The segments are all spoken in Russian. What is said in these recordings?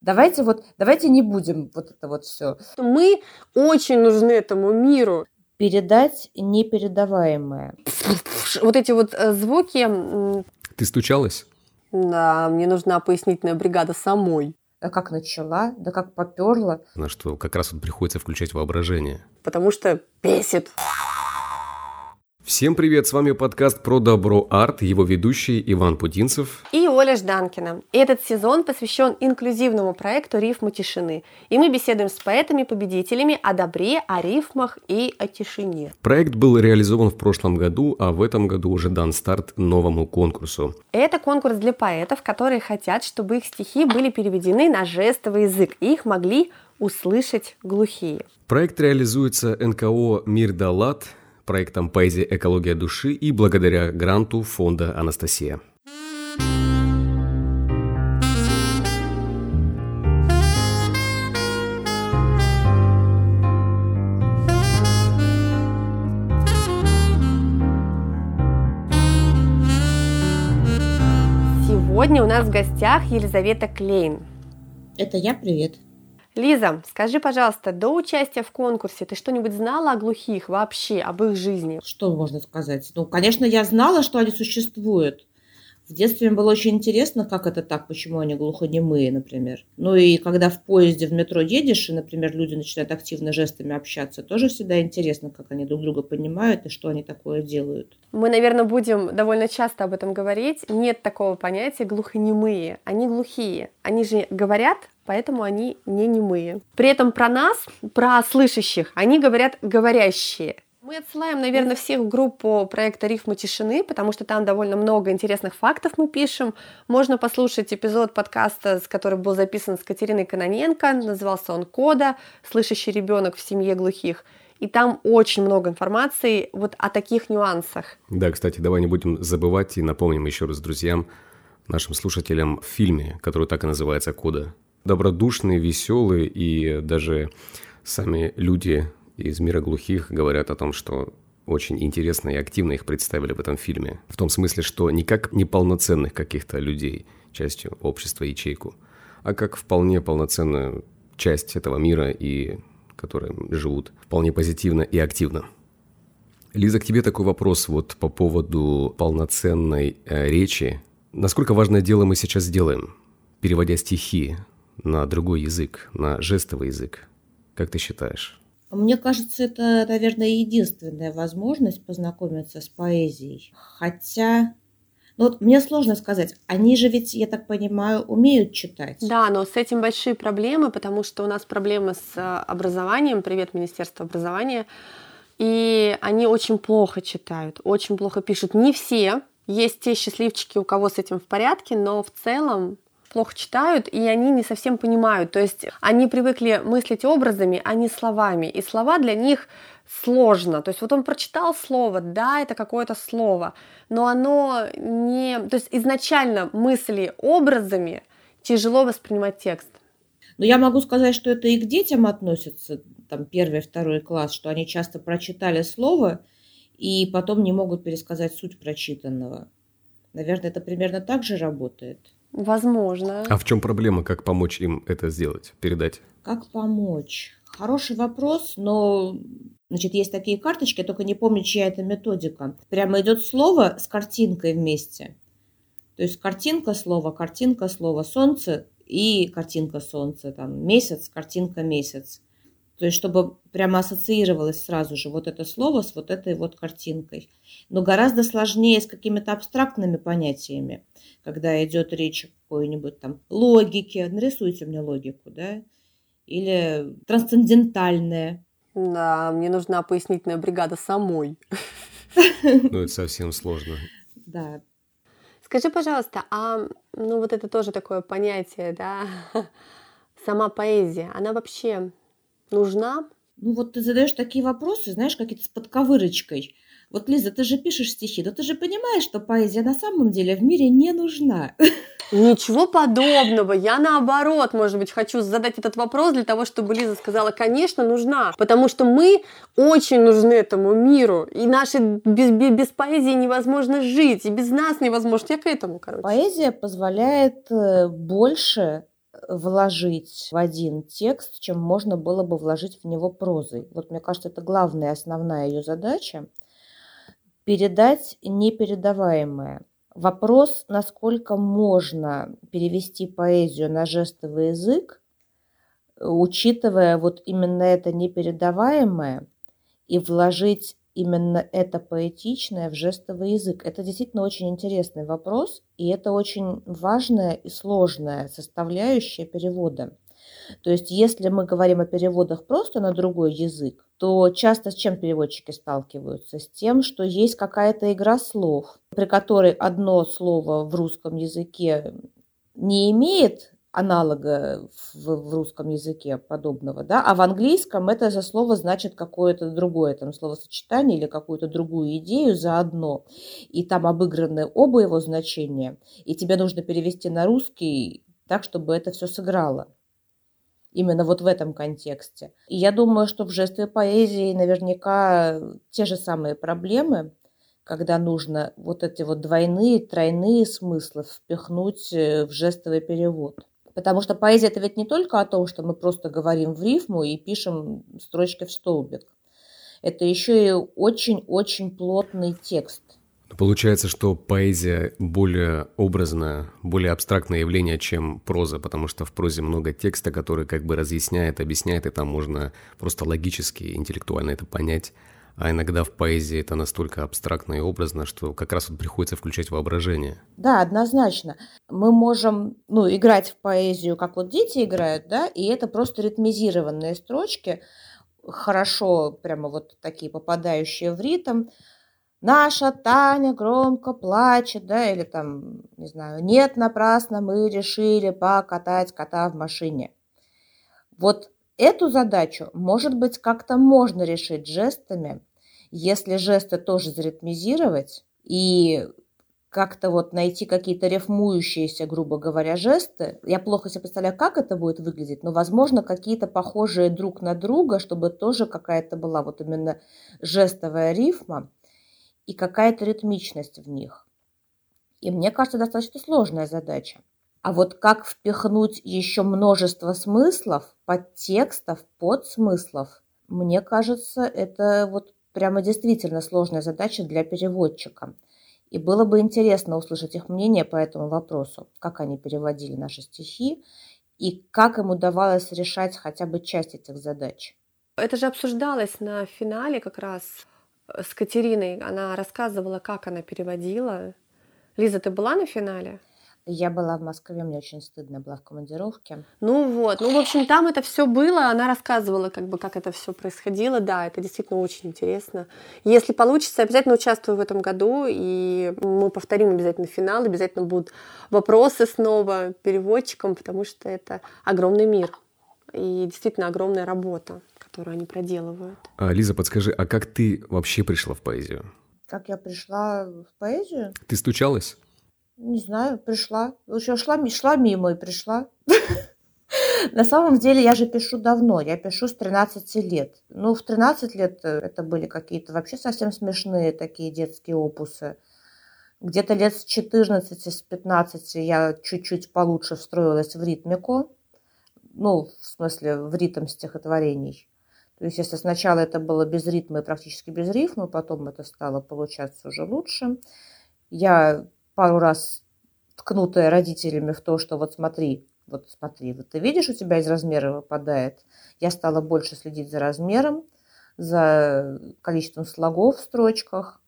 Давайте вот, давайте не будем вот это вот все. Мы очень нужны этому миру. Передать непередаваемое. Вот эти вот э, звуки. Ты стучалась? Да, мне нужна пояснительная бригада самой. Да как начала, да как поперла. На что как раз вот приходится включать воображение. Потому что бесит. Всем привет, с вами подкаст про добро арт, его ведущий Иван Путинцев и Оля Жданкина. Этот сезон посвящен инклюзивному проекту «Рифмы тишины». И мы беседуем с поэтами-победителями о добре, о рифмах и о тишине. Проект был реализован в прошлом году, а в этом году уже дан старт новому конкурсу. Это конкурс для поэтов, которые хотят, чтобы их стихи были переведены на жестовый язык, и их могли услышать глухие. Проект реализуется НКО «Мир Далат», проектом «Поэзия. Экология души» и благодаря гранту фонда «Анастасия». Сегодня у нас в гостях Елизавета Клейн. Это я, привет. Лиза, скажи, пожалуйста, до участия в конкурсе ты что-нибудь знала о глухих вообще, об их жизни? Что можно сказать? Ну, конечно, я знала, что они существуют. В детстве мне было очень интересно, как это так, почему они глухонемые, например. Ну и когда в поезде, в метро едешь, и, например, люди начинают активно жестами общаться, тоже всегда интересно, как они друг друга понимают и что они такое делают. Мы, наверное, будем довольно часто об этом говорить. Нет такого понятия глухонемые. Они глухие. Они же говорят, поэтому они не немые. При этом про нас, про слышащих, они говорят говорящие. Мы отсылаем, наверное, всех в группу проекта «Рифмы тишины», потому что там довольно много интересных фактов мы пишем. Можно послушать эпизод подкаста, который был записан с Катериной Каноненко, назывался он «Кода. Слышащий ребенок в семье глухих». И там очень много информации вот о таких нюансах. Да, кстати, давай не будем забывать и напомним еще раз друзьям, нашим слушателям в фильме, который так и называется «Кода» добродушные, веселые, и даже сами люди из мира глухих говорят о том, что очень интересно и активно их представили в этом фильме. В том смысле, что не как неполноценных каких-то людей, частью общества, ячейку, а как вполне полноценную часть этого мира и которые живут вполне позитивно и активно. Лиза, к тебе такой вопрос вот по поводу полноценной э, речи. Насколько важное дело мы сейчас делаем, переводя стихи на другой язык, на жестовый язык? Как ты считаешь? Мне кажется, это, наверное, единственная возможность познакомиться с поэзией. Хотя, ну вот мне сложно сказать, они же ведь, я так понимаю, умеют читать. Да, но с этим большие проблемы, потому что у нас проблемы с э, образованием. Привет, Министерство образования. И они очень плохо читают, очень плохо пишут. Не все, есть те счастливчики, у кого с этим в порядке, но в целом плохо читают, и они не совсем понимают. То есть они привыкли мыслить образами, а не словами. И слова для них сложно. То есть вот он прочитал слово, да, это какое-то слово, но оно не... То есть изначально мысли образами тяжело воспринимать текст. Но я могу сказать, что это и к детям относится, там первый, второй класс, что они часто прочитали слово и потом не могут пересказать суть прочитанного. Наверное, это примерно так же работает. Возможно. А в чем проблема? Как помочь им это сделать, передать? Как помочь? Хороший вопрос, но Значит, есть такие карточки, я только не помню, чья это методика. Прямо идет слово с картинкой вместе. То есть картинка слова, картинка слова, солнце и картинка солнца, там месяц, картинка месяц. То есть, чтобы прямо ассоциировалось сразу же вот это слово с вот этой вот картинкой. Но гораздо сложнее с какими-то абстрактными понятиями, когда идет речь о какой-нибудь там логике. Нарисуйте мне логику, да? Или трансцендентальное. Да, мне нужна пояснительная бригада самой. Ну, это совсем сложно. Да. Скажи, пожалуйста, а ну вот это тоже такое понятие, да, сама поэзия, она вообще нужна? Ну вот ты задаешь такие вопросы, знаешь, какие-то с подковырочкой. Вот, Лиза, ты же пишешь стихи, но ты же понимаешь, что поэзия на самом деле в мире не нужна. Ничего подобного. Я наоборот, может быть, хочу задать этот вопрос для того, чтобы Лиза сказала, конечно, нужна. Потому что мы очень нужны этому миру. И наши без, без, без поэзии невозможно жить. И без нас невозможно. Я к этому, короче. Поэзия позволяет э, больше вложить в один текст, чем можно было бы вложить в него прозой. Вот мне кажется, это главная, основная ее задача – передать непередаваемое. Вопрос, насколько можно перевести поэзию на жестовый язык, учитывая вот именно это непередаваемое, и вложить именно это поэтичное в жестовый язык? Это действительно очень интересный вопрос, и это очень важная и сложная составляющая перевода. То есть, если мы говорим о переводах просто на другой язык, то часто с чем переводчики сталкиваются? С тем, что есть какая-то игра слов, при которой одно слово в русском языке не имеет аналога в, в русском языке подобного, да, а в английском это за слово значит какое-то другое там словосочетание или какую-то другую идею заодно, и там обыграны оба его значения, и тебе нужно перевести на русский так, чтобы это все сыграло. Именно вот в этом контексте. И я думаю, что в жестовой поэзии наверняка те же самые проблемы, когда нужно вот эти вот двойные, тройные смыслы впихнуть э, в жестовый перевод. Потому что поэзия это ведь не только о том, что мы просто говорим в рифму и пишем строчки в столбик. Это еще и очень-очень плотный текст. Получается, что поэзия более образное, более абстрактное явление, чем проза, потому что в прозе много текста, который как бы разъясняет, объясняет, и там можно просто логически, интеллектуально это понять а иногда в поэзии это настолько абстрактно и образно, что как раз вот приходится включать воображение. Да, однозначно. Мы можем ну, играть в поэзию, как вот дети играют, да, и это просто ритмизированные строчки, хорошо прямо вот такие попадающие в ритм. Наша Таня громко плачет, да, или там, не знаю, нет, напрасно мы решили покатать кота в машине. Вот Эту задачу, может быть, как-то можно решить жестами, если жесты тоже заритмизировать и как-то вот найти какие-то рифмующиеся, грубо говоря, жесты. Я плохо себе представляю, как это будет выглядеть, но, возможно, какие-то похожие друг на друга, чтобы тоже какая-то была вот именно жестовая рифма и какая-то ритмичность в них. И мне кажется, достаточно сложная задача. А вот как впихнуть еще множество смыслов, подтекстов, подсмыслов, мне кажется, это вот прямо действительно сложная задача для переводчика. И было бы интересно услышать их мнение по этому вопросу, как они переводили наши стихи и как им удавалось решать хотя бы часть этих задач. Это же обсуждалось на финале как раз с Катериной. Она рассказывала, как она переводила. Лиза, ты была на финале? Я была в Москве, мне очень стыдно было в командировке. Ну вот, ну в общем там это все было, она рассказывала, как бы как это все происходило, да, это действительно очень интересно. Если получится, обязательно участвую в этом году и мы повторим обязательно финал, обязательно будут вопросы снова переводчикам, потому что это огромный мир и действительно огромная работа, которую они проделывают. А, Лиза, подскажи, а как ты вообще пришла в поэзию? Как я пришла в поэзию? Ты стучалась? Не знаю, пришла. Вообще шла, шла мимо и пришла. На самом деле я же пишу давно, я пишу с 13 лет. Ну, в 13 лет э, это были какие-то вообще совсем смешные такие детские опусы. Где-то лет с 14, с 15 я чуть-чуть получше встроилась в ритмику. Ну, в смысле, в ритм стихотворений. То есть, если сначала это было без ритма и практически без рифма, потом это стало получаться уже лучше. Я пару раз ткнутая родителями в то, что вот смотри, вот смотри, вот ты видишь, у тебя из размера выпадает. Я стала больше следить за размером, за количеством слогов в строчках.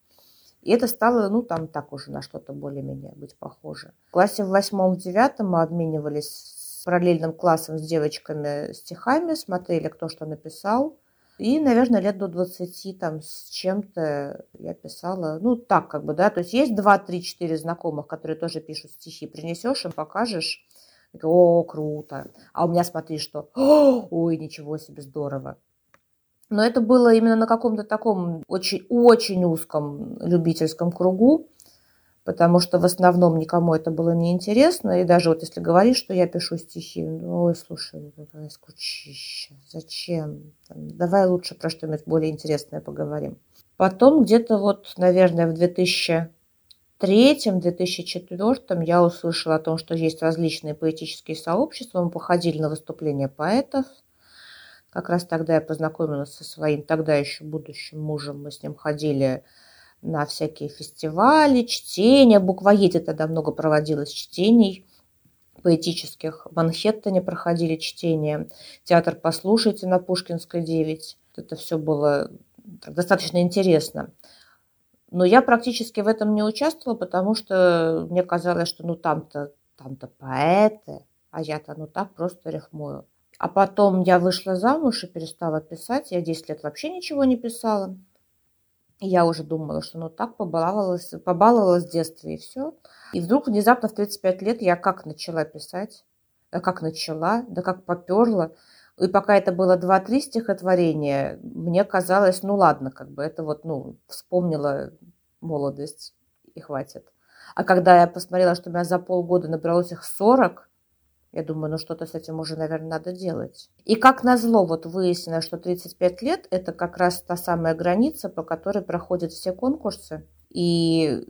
И это стало, ну, там так уже на что-то более-менее быть похоже. В классе в восьмом, в девятом мы обменивались с параллельным классом с девочками стихами, смотрели, кто что написал. И, наверное, лет до 20 там с чем-то я писала, ну, так как бы, да, то есть есть 2, 3, 4 знакомых, которые тоже пишут стихи, принесешь им, покажешь, о, круто. А у меня смотри, что, ой, ничего себе, здорово. Но это было именно на каком-то таком очень-очень узком любительском кругу потому что в основном никому это было не интересно. И даже вот если говоришь, что я пишу стихи, ну, ой, слушай, какая скучища, зачем? Давай лучше про что-нибудь более интересное поговорим. Потом где-то вот, наверное, в 2005 2003-2004 я услышала о том, что есть различные поэтические сообщества. Мы походили на выступления поэтов. Как раз тогда я познакомилась со своим тогда еще будущим мужем. Мы с ним ходили на всякие фестивали, чтения. Буквоеде тогда много проводилось чтений поэтических. В Манхэттене проходили чтения. Театр «Послушайте» на Пушкинской 9. Это все было достаточно интересно. Но я практически в этом не участвовала, потому что мне казалось, что ну там-то там-то поэты, а я-то ну так просто рифмую. А потом я вышла замуж и перестала писать. Я 10 лет вообще ничего не писала. Я уже думала, что ну так побаловалась, побаловалась в детстве и все. И вдруг внезапно в 35 лет я как начала писать, да как начала, да как поперла. И пока это было два-три стихотворения, мне казалось, ну ладно, как бы это вот, ну, вспомнила молодость и хватит. А когда я посмотрела, что у меня за полгода набралось их 40, я думаю, ну что-то с этим уже, наверное, надо делать. И как назло, вот выяснилось, что 35 лет – это как раз та самая граница, по которой проходят все конкурсы. И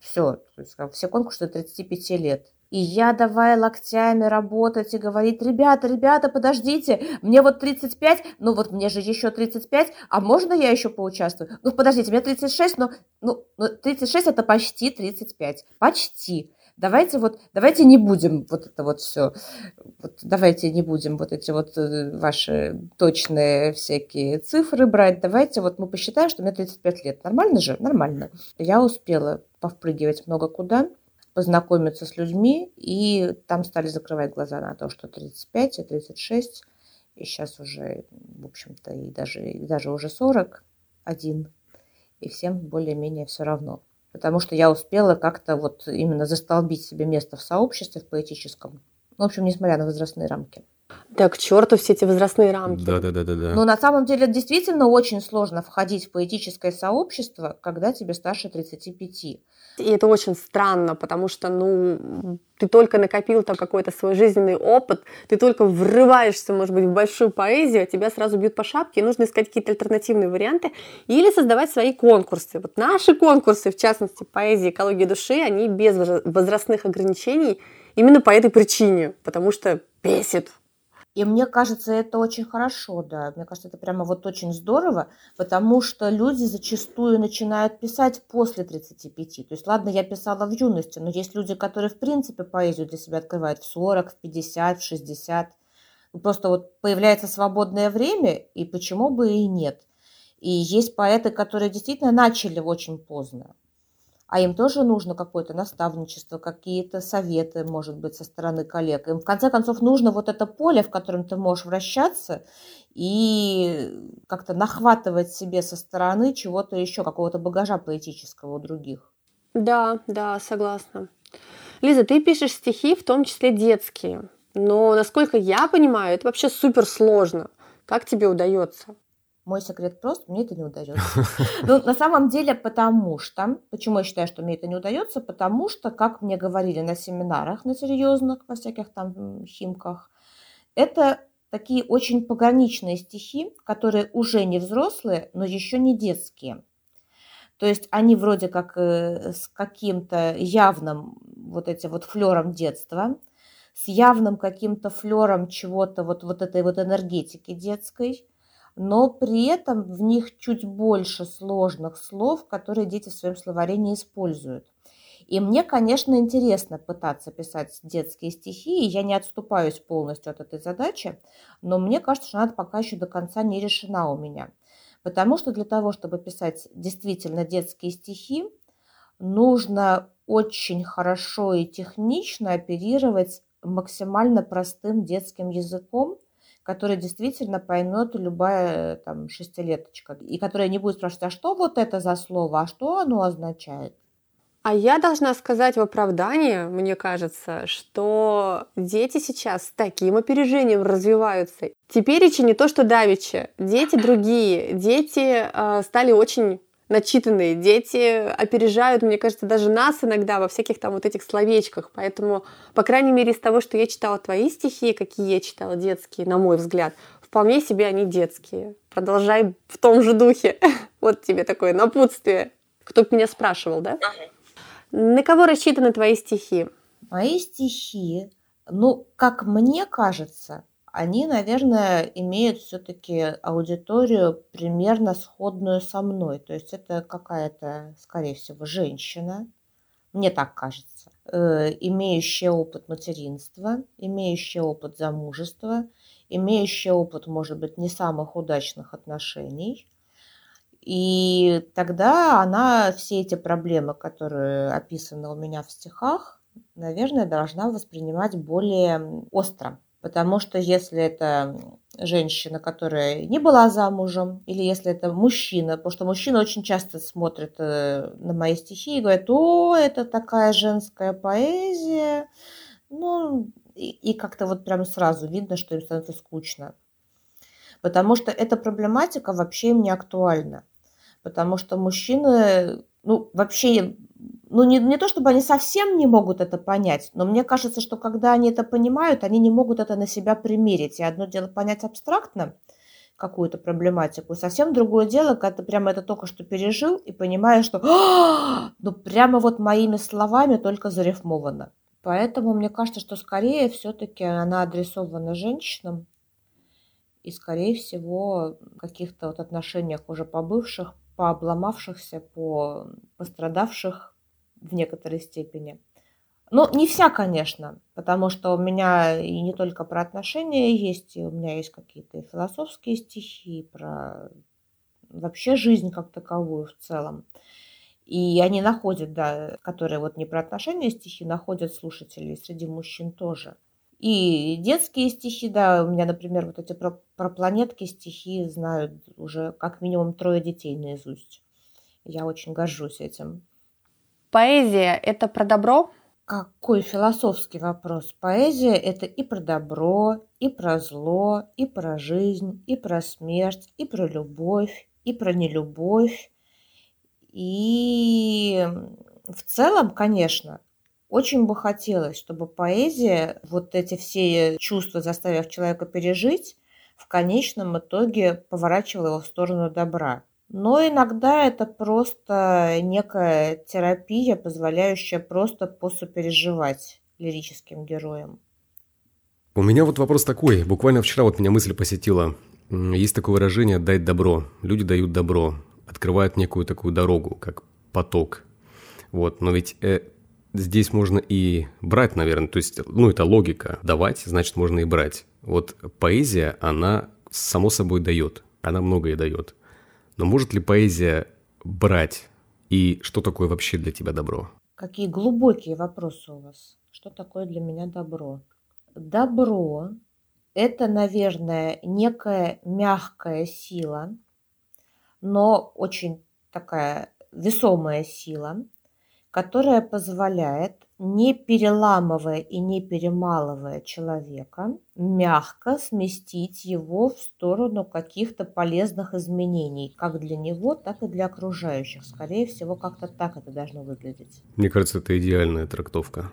все, то есть, все конкурсы до 35 лет. И я давай локтями работать и говорить, ребята, ребята, подождите, мне вот 35, ну вот мне же еще 35, а можно я еще поучаствую? Ну подождите, мне 36, но ну, 36 это почти 35, почти. Давайте вот, давайте не будем вот это вот все, вот давайте не будем вот эти вот э, ваши точные всякие цифры брать, давайте вот мы посчитаем, что мне 35 лет. Нормально же? Нормально. Я успела повпрыгивать много куда, познакомиться с людьми, и там стали закрывать глаза на то, что 35 и 36, и сейчас уже, в общем-то, и даже, и даже уже 41, и всем более-менее все равно потому что я успела как-то вот именно застолбить себе место в сообществе, в поэтическом. В общем, несмотря на возрастные рамки. Да, к черту все эти возрастные рамки. Да, да, да, да, да. Но на самом деле действительно очень сложно входить в поэтическое сообщество, когда тебе старше 35. И это очень странно, потому что, ну, ты только накопил там какой-то свой жизненный опыт, ты только врываешься, может быть, в большую поэзию, а тебя сразу бьют по шапке, и нужно искать какие-то альтернативные варианты или создавать свои конкурсы. Вот наши конкурсы, в частности, поэзии экологии души, они без возрастных ограничений именно по этой причине, потому что бесит и мне кажется, это очень хорошо, да. Мне кажется, это прямо вот очень здорово, потому что люди зачастую начинают писать после 35. То есть, ладно, я писала в юности, но есть люди, которые, в принципе, поэзию для себя открывают в 40, в 50, в 60. Просто вот появляется свободное время, и почему бы и нет. И есть поэты, которые действительно начали очень поздно а им тоже нужно какое-то наставничество, какие-то советы, может быть, со стороны коллег. Им, в конце концов, нужно вот это поле, в котором ты можешь вращаться и как-то нахватывать себе со стороны чего-то еще, какого-то багажа поэтического у других. Да, да, согласна. Лиза, ты пишешь стихи, в том числе детские. Но, насколько я понимаю, это вообще супер сложно. Как тебе удается? Мой секрет прост, мне это не удается. Ну, на самом деле, потому что, почему я считаю, что мне это не удается, потому что, как мне говорили на семинарах, на серьезных, во всяких там химках, это такие очень пограничные стихи, которые уже не взрослые, но еще не детские. То есть они вроде как э, с каким-то явным вот этим вот флером детства, с явным каким-то флером чего-то вот, вот этой вот энергетики детской, но при этом в них чуть больше сложных слов, которые дети в своем словаре не используют. И мне, конечно, интересно пытаться писать детские стихи, и я не отступаюсь полностью от этой задачи, но мне кажется, что она пока еще до конца не решена у меня. Потому что для того, чтобы писать действительно детские стихи, нужно очень хорошо и технично оперировать максимально простым детским языком, который действительно поймет любая там шестилеточка, и которая не будет спрашивать, а что вот это за слово, а что оно означает? А я должна сказать в оправдание, мне кажется, что дети сейчас с таким опережением развиваются. Теперь речи не то, что давичи. Дети другие. Дети э, стали очень начитанные. Дети опережают, мне кажется, даже нас иногда во всяких там вот этих словечках. Поэтому, по крайней мере, из того, что я читала твои стихи, какие я читала детские, на мой взгляд, вполне себе они детские. Продолжай в том же духе. Вот тебе такое напутствие. Кто бы меня спрашивал, да? На кого рассчитаны твои стихи? Мои стихи, ну, как мне кажется, они, наверное, имеют все-таки аудиторию примерно сходную со мной. То есть это какая-то, скорее всего, женщина, мне так кажется, э, имеющая опыт материнства, имеющая опыт замужества, имеющая опыт, может быть, не самых удачных отношений. И тогда она все эти проблемы, которые описаны у меня в стихах, наверное, должна воспринимать более остро. Потому что если это женщина, которая не была замужем, или если это мужчина, потому что мужчина очень часто смотрит э, на мои стихи и говорит, о, это такая женская поэзия. Ну, и, и как-то вот прям сразу видно, что им становится скучно. Потому что эта проблематика вообще им не актуальна. Потому что мужчины, ну, вообще ну не, не то чтобы они совсем не могут это понять, но мне кажется, что когда они это понимают, они не могут это на себя примерить. И одно дело понять абстрактно какую-то проблематику, совсем другое дело, когда ты прямо это только что пережил и понимаешь, что ну прямо вот моими словами только зарифмовано. Поэтому мне кажется, что скорее все-таки она адресована женщинам, и, скорее всего, в каких-то вот отношениях уже побывших, пообломавшихся, по пострадавших в некоторой степени. Ну, не вся, конечно, потому что у меня и не только про отношения есть, и у меня есть какие-то философские стихи про вообще жизнь как таковую в целом. И они находят, да, которые вот не про отношения стихи, находят слушателей среди мужчин тоже. И детские стихи, да, у меня, например, вот эти про, про планетки стихи знают уже как минимум трое детей наизусть. Я очень горжусь этим. Поэзия – это про добро? Какой философский вопрос. Поэзия – это и про добро, и про зло, и про жизнь, и про смерть, и про любовь, и про нелюбовь. И в целом, конечно, очень бы хотелось, чтобы поэзия, вот эти все чувства, заставив человека пережить, в конечном итоге поворачивала его в сторону добра. Но иногда это просто некая терапия, позволяющая просто посопереживать лирическим героям. У меня вот вопрос такой. Буквально вчера вот меня мысль посетила. Есть такое выражение «дать добро». Люди дают добро, открывают некую такую дорогу, как поток. Вот, но ведь э, здесь можно и брать, наверное. То есть, ну, это логика. Давать, значит, можно и брать. Вот поэзия, она само собой дает. Она многое дает. Но может ли поэзия брать? И что такое вообще для тебя добро? Какие глубокие вопросы у вас. Что такое для меня добро? Добро – это, наверное, некая мягкая сила, но очень такая весомая сила, которая позволяет не переламывая и не перемалывая человека, мягко сместить его в сторону каких-то полезных изменений, как для него, так и для окружающих. Скорее всего, как-то так это должно выглядеть. Мне кажется, это идеальная трактовка.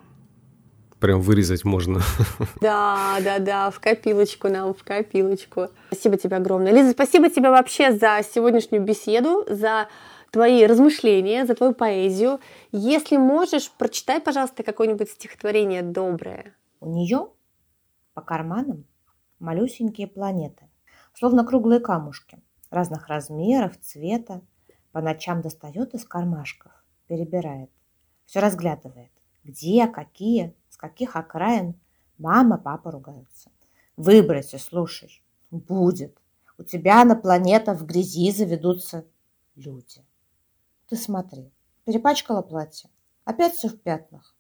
Прям вырезать можно. Да, да, да, в копилочку нам, в копилочку. Спасибо тебе огромное. Лиза, спасибо тебе вообще за сегодняшнюю беседу, за твои размышления, за твою поэзию. Если можешь, прочитай, пожалуйста, какое-нибудь стихотворение доброе. У нее по карманам малюсенькие планеты, словно круглые камушки, разных размеров, цвета. По ночам достает из кармашков, перебирает, все разглядывает. Где, какие, с каких окраин. Мама, папа ругаются. Выброси, слушай. Будет. У тебя на планетах в грязи заведутся люди. Ты смотри, перепачкала платье. Опять все в пятнах.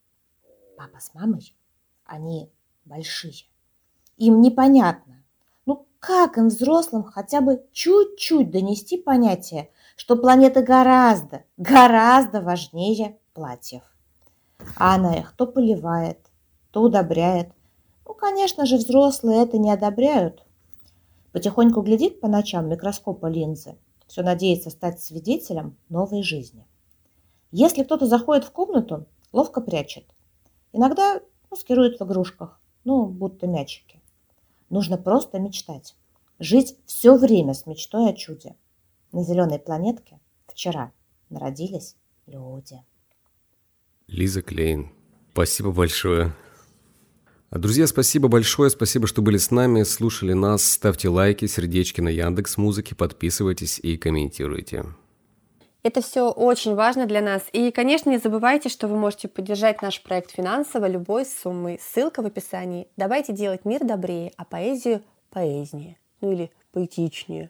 Папа с мамой, они большие. Им непонятно. Ну как им, взрослым, хотя бы чуть-чуть донести понятие, что планета гораздо, гораздо важнее платьев. А она их то поливает, то удобряет. Ну, конечно же, взрослые это не одобряют. Потихоньку глядит по ночам микроскопа линзы – все надеется стать свидетелем новой жизни. Если кто-то заходит в комнату, ловко прячет. Иногда маскирует в игрушках, ну, будто мячики. Нужно просто мечтать. Жить все время с мечтой о чуде. На зеленой планетке вчера народились люди. Лиза Клейн. Спасибо большое. Друзья, спасибо большое, спасибо, что были с нами, слушали нас. Ставьте лайки, сердечки на Яндекс Музыке, подписывайтесь и комментируйте. Это все очень важно для нас. И, конечно, не забывайте, что вы можете поддержать наш проект финансово любой суммой. Ссылка в описании. Давайте делать мир добрее, а поэзию поэзнее. Ну или поэтичнее.